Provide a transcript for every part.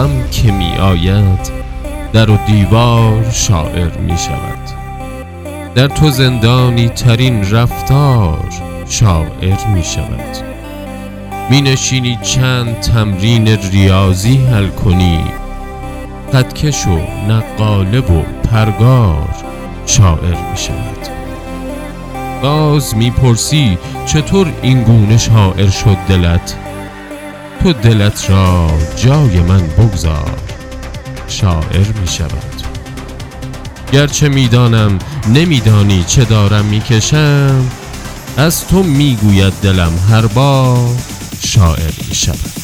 غم که می آید در و دیوار شاعر می شود در تو زندانی ترین رفتار شاعر می شود می نشینی چند تمرین ریاضی حل کنی قدکش و نقاله و پرگار شاعر می شود باز می‌پرسی چطور این گونه شاعر شد دلت؟ تو دلت را جای من بگذار. شاعر می شود. گرچه می‌دانم نمیدانی چه دارم می‌کشم از تو می‌گوید دلم هر بار شاعر می شود.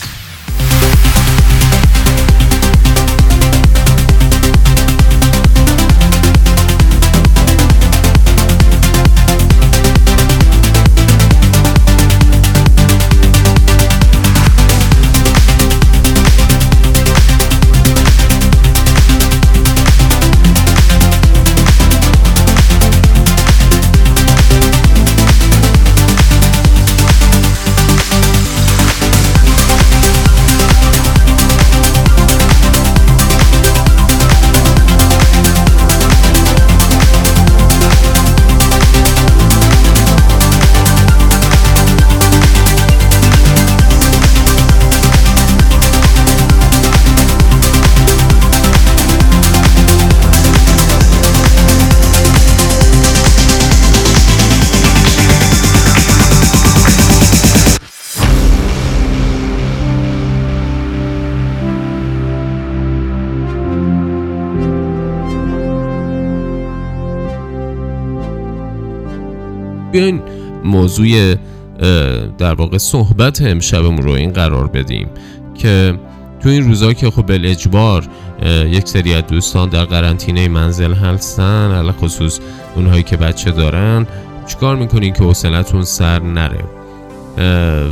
بیاین موضوع در واقع صحبت امشبمون رو این قرار بدیم که تو این روزا که خب به اجبار یک سری از دوستان در قرنطینه منزل هستن علا خصوص اونهایی که بچه دارن چیکار می‌کنین که حوصلتون سر نره؟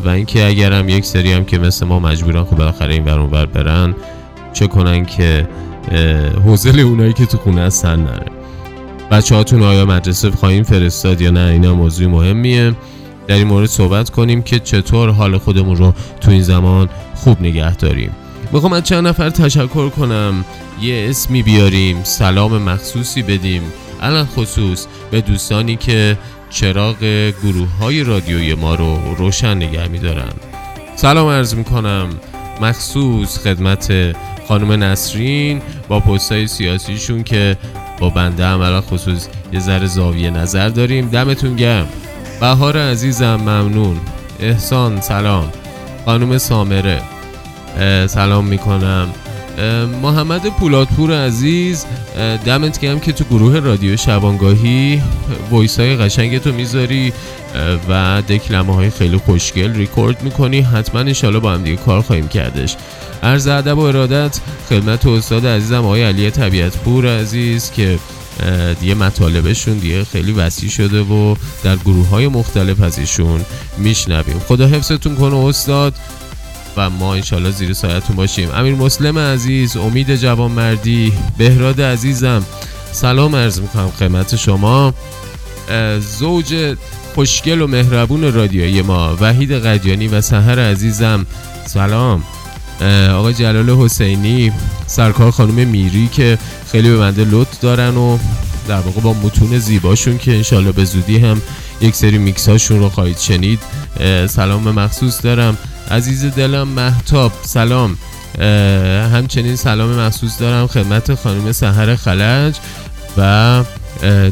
و اینکه اگرم یک سری هم که مثل ما مجبورن خب بالاخره این برون بر برن چه کنن که حوصله اونایی که تو خونه سر نره؟ بچه هاتون آیا مدرسه خواهیم فرستاد یا نه؟ اینا موضوع مهمیه. در این مورد صحبت کنیم که چطور حال خودمون رو تو این زمان خوب نگه داریم. می‌خوام از چند نفر تشکر کنم. یه اسمی بیاریم سلام مخصوصی بدیم. الان خصوص به دوستانی که چراغ گروه های رادیوی ما رو روشن نگه میدارن. سلام عرض می‌کنم. مخصوص خدمت خانم نسرین با پستای سیاسیشون که با بنده عملا خصوص یه ذره زاویه نظر داریم. دمتون گرم. بهار عزیزم ممنون. احسان سلام. خانم سامره سلام می‌کنم. محمد پولادپور عزیز دمت گرم که تو گروه رادیو شبانگاهی ویس های قشنگ تو می‌ذاری و دکلمه های خیلی خوشگل ریکورد می‌کنی. حتما انشالله با هم دیگه کار خواهیم کردش. عرض ادب و ارادت خدمت استاد عزیزم آقای علی طبیعت پور عزیز که دیگه مطالبشون دیگه خیلی وسیع شده و در گروه های مختلف از ایشون میشنویم. خدا حفظتون کنه استاد و ما انشالله زیر سایتون باشیم. امیر مسلم عزیز امید جوانمردی بهراد عزیزم سلام عرض می‌کنم خدمت شما. زوج خوشگل و مهربون رادیویی ما وحید قدیانی و سهر عزیزم سلام. آقای جلال حسینی سرکار خانم میری که خیلی به بنده لطف دارن و در واقع با متون زیباشون که انشالله به زودی هم یک سری میکس هاشون رو خواهید شنید. سلام مخصوص دارم. عزیز دلم محتاب سلام. همچنین سلام مخصوص دارم خدمت خانم سهر خلج و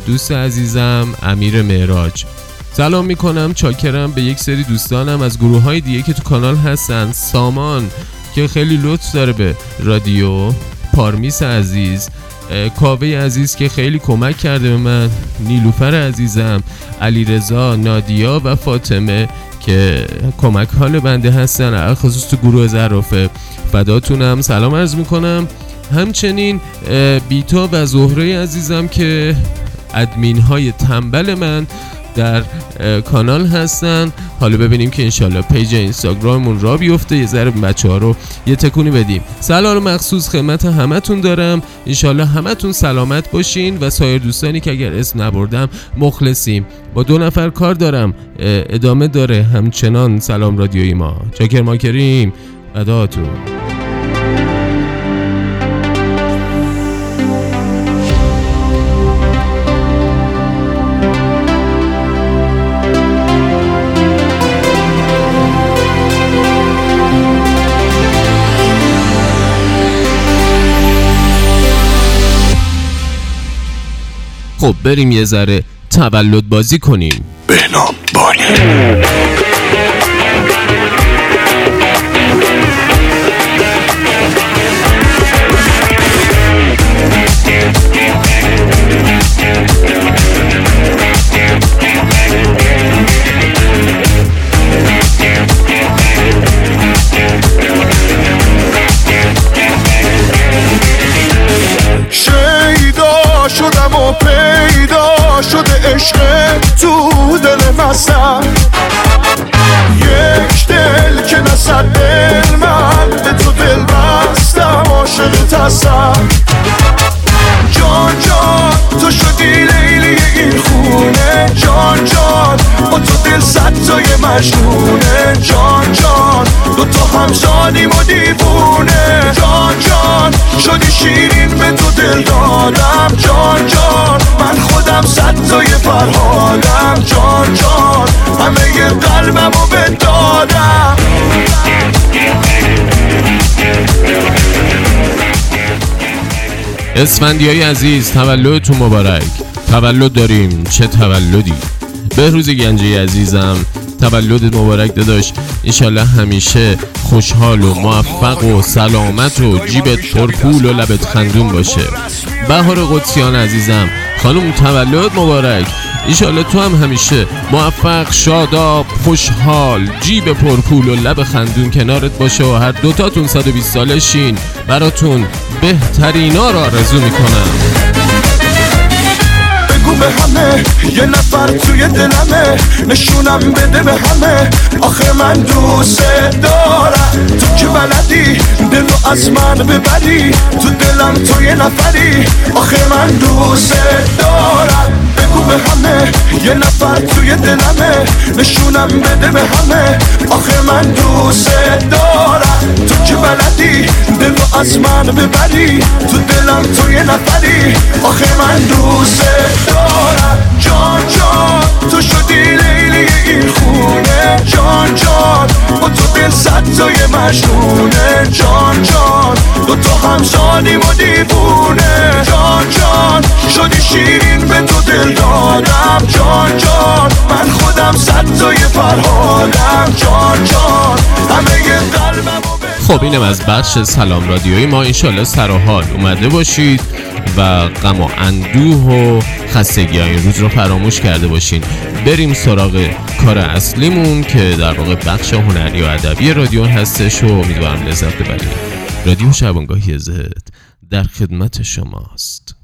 دوست عزیزم امیر معراج. سلام می‌کنم چاکرم به یک سری دوستانم از گروه های دیگه که تو کانال هستن. سامان که خیلی لطف داره به رادیو پارمیس عزیز. کاوه عزیز که خیلی کمک کرده به من. نیلوفر عزیزم علی رضا نادیا و فاطمه که کمک حال بنده هستن خصوص تو گروه زرافه. فداتونم. سلام عرض می‌کنم. همچنین بیتا و زهره عزیزم که ادمین های تنبل من در کانال هستن. حالا ببینیم که انشالله پیج اینستاگراممون را بیفته. یه ذره بچه ها رو یه تکونی بدیم. سلام مخصوص خدمت همتون دارم. انشالله همتون سلامت باشین و سایر دوستانی که اگر اسم نبردم مخلصیم. با دو نفر کار دارم. ادامه داره همچنان سلام رادیوی ما. چاکر ماکریم. اداتون. خب بریم یه ذره تولد بازی کنیم. بهنام بانی تو دل مسم یک دل که نصد دل من به تو دل بستم عاشق تسم جان جان تو شدی لیلی این خونه. جان جان با تو دل صد تای مجنونه. جان جان دو تا همزادیم و دیوونه. جان جان شدی شیرین همه قلبم رو دادم اسفندیای عزیز تولدتون مبارک. تولد داریم چه تولدی؟ بهروز گنجی عزیزم تولدت مبارک داداش. انشالله همیشه خوشحال و موفق و سلامت و جیبت پرپول و لبت خندون باشه. بهار قدسیان عزیزم خانم تولد مبارک. ایشالله تو هم همیشه موفق شاداب خوشحال جیب پرپول و لب خندون کنارت باشه و هر دوتاتون 120 سالشین براتون بهترینا را آرزو می‌کنم. به همه یه نفر توی دلمه. نشونم بده به همه. آخه من دوست دارم. تو که بلدی دلو از من ببری. تو دلم تو یه نفری. آخه من دوست دارم. به همه. یه نفر توی دلمه. نشونم بده به همه. آخه من دوست دارم. تو که بلدی دلو از من ببری. تو دلم تو یه نفری. آخه من دوست دارم. جان جان تو شدی لیلی این خونه. جان جان با تو دل صد تای جان جان دو تا همزادیم و دیوونه. جان جان خب اینم از بخش سلام رادیویی ما. انشالله سر و اومده باشید و غم و اندوه و خستگی های روز رو فراموش کرده باشین. بریم سراغ کار اصلیمون که در واقع بخش هنری و ادبی رادیو هستش و امیدوارم لذت ببرید. رادیو شبانگاهی زد در خدمت شماست.